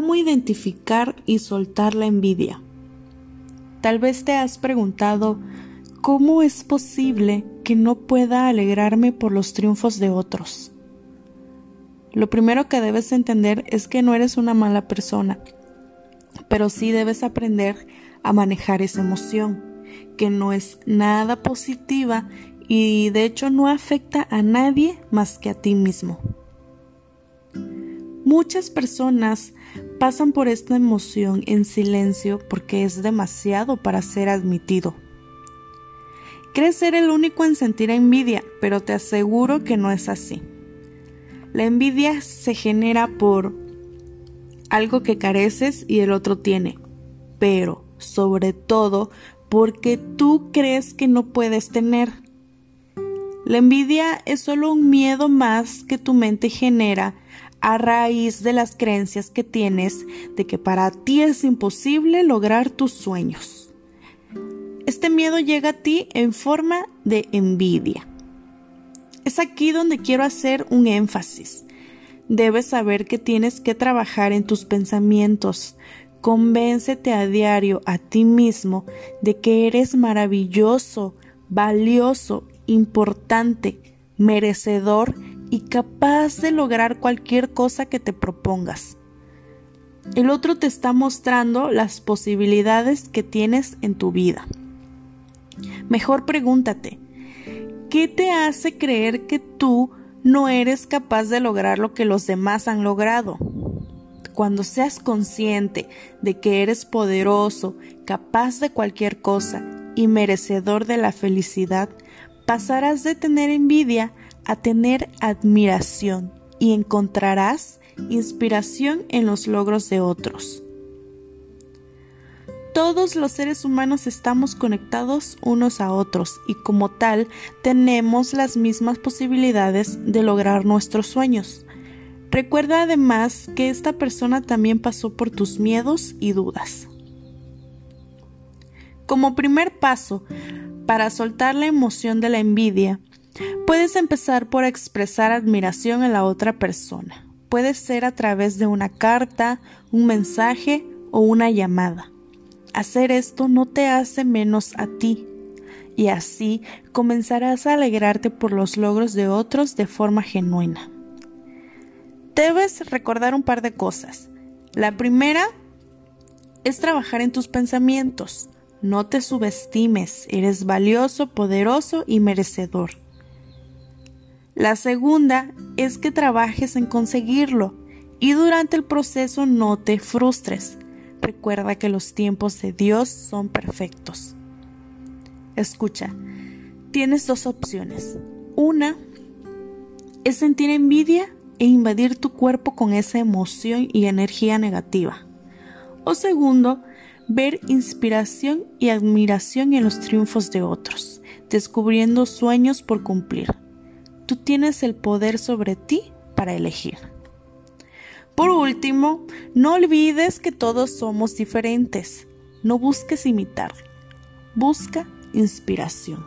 ¿Cómo identificar y soltar la envidia? Tal vez te has preguntado, ¿cómo es posible que no pueda alegrarme por los triunfos de otros? Lo primero que debes entender es que no eres una mala persona, pero sí debes aprender a manejar esa emoción, que no es nada positiva y de hecho no afecta a nadie más que a ti mismo. Muchas personas pasan por esta emoción en silencio porque es demasiado para ser admitido. Crees ser el único en sentir envidia, pero te aseguro que no es así. La envidia se genera por algo que careces y el otro tiene, pero sobre todo porque tú crees que no puedes tener. La envidia es solo un miedo más que tu mente genera a raíz de las creencias que tienes de que para ti es imposible lograr tus sueños. Este miedo llega a ti en forma de envidia. Es aquí donde quiero hacer un énfasis. Debes saber que tienes que trabajar en tus pensamientos. Convéncete a diario a ti mismo de que eres maravilloso, valioso, importante, merecedor y capaz de lograr cualquier cosa que te propongas. El otro te está mostrando las posibilidades que tienes en tu vida. Mejor pregúntate, ¿qué te hace creer que tú no eres capaz de lograr lo que los demás han logrado? Cuando seas consciente de que eres poderoso, capaz de cualquier cosa y merecedor de la felicidad, pasarás de tener envidia a tener admiración y encontrarás inspiración en los logros de otros. Todos los seres humanos estamos conectados unos a otros y como tal tenemos las mismas posibilidades de lograr nuestros sueños. Recuerda además que esta persona también pasó por tus miedos y dudas. Como primer paso para soltar la emoción de la envidia, Puedes empezar por expresar admiración a la otra persona. Puede ser a través de una carta, un mensaje o una llamada. Hacer esto no te hace menos a ti, y así comenzarás a alegrarte por los logros de otros de forma genuina. Debes recordar un par de cosas. La primera es trabajar en tus pensamientos. No te subestimes, eres valioso, poderoso y merecedor. La segunda es que trabajes en conseguirlo y durante el proceso no te frustres. Recuerda que los tiempos de Dios son perfectos. Escucha, tienes dos opciones. Una es sentir envidia e invadir tu cuerpo con esa emoción y energía negativa. O segundo, ver inspiración y admiración en los triunfos de otros, descubriendo sueños por cumplir tú tienes el poder sobre ti para elegir. Por último, no olvides que todos somos diferentes. No busques imitar, busca inspiración.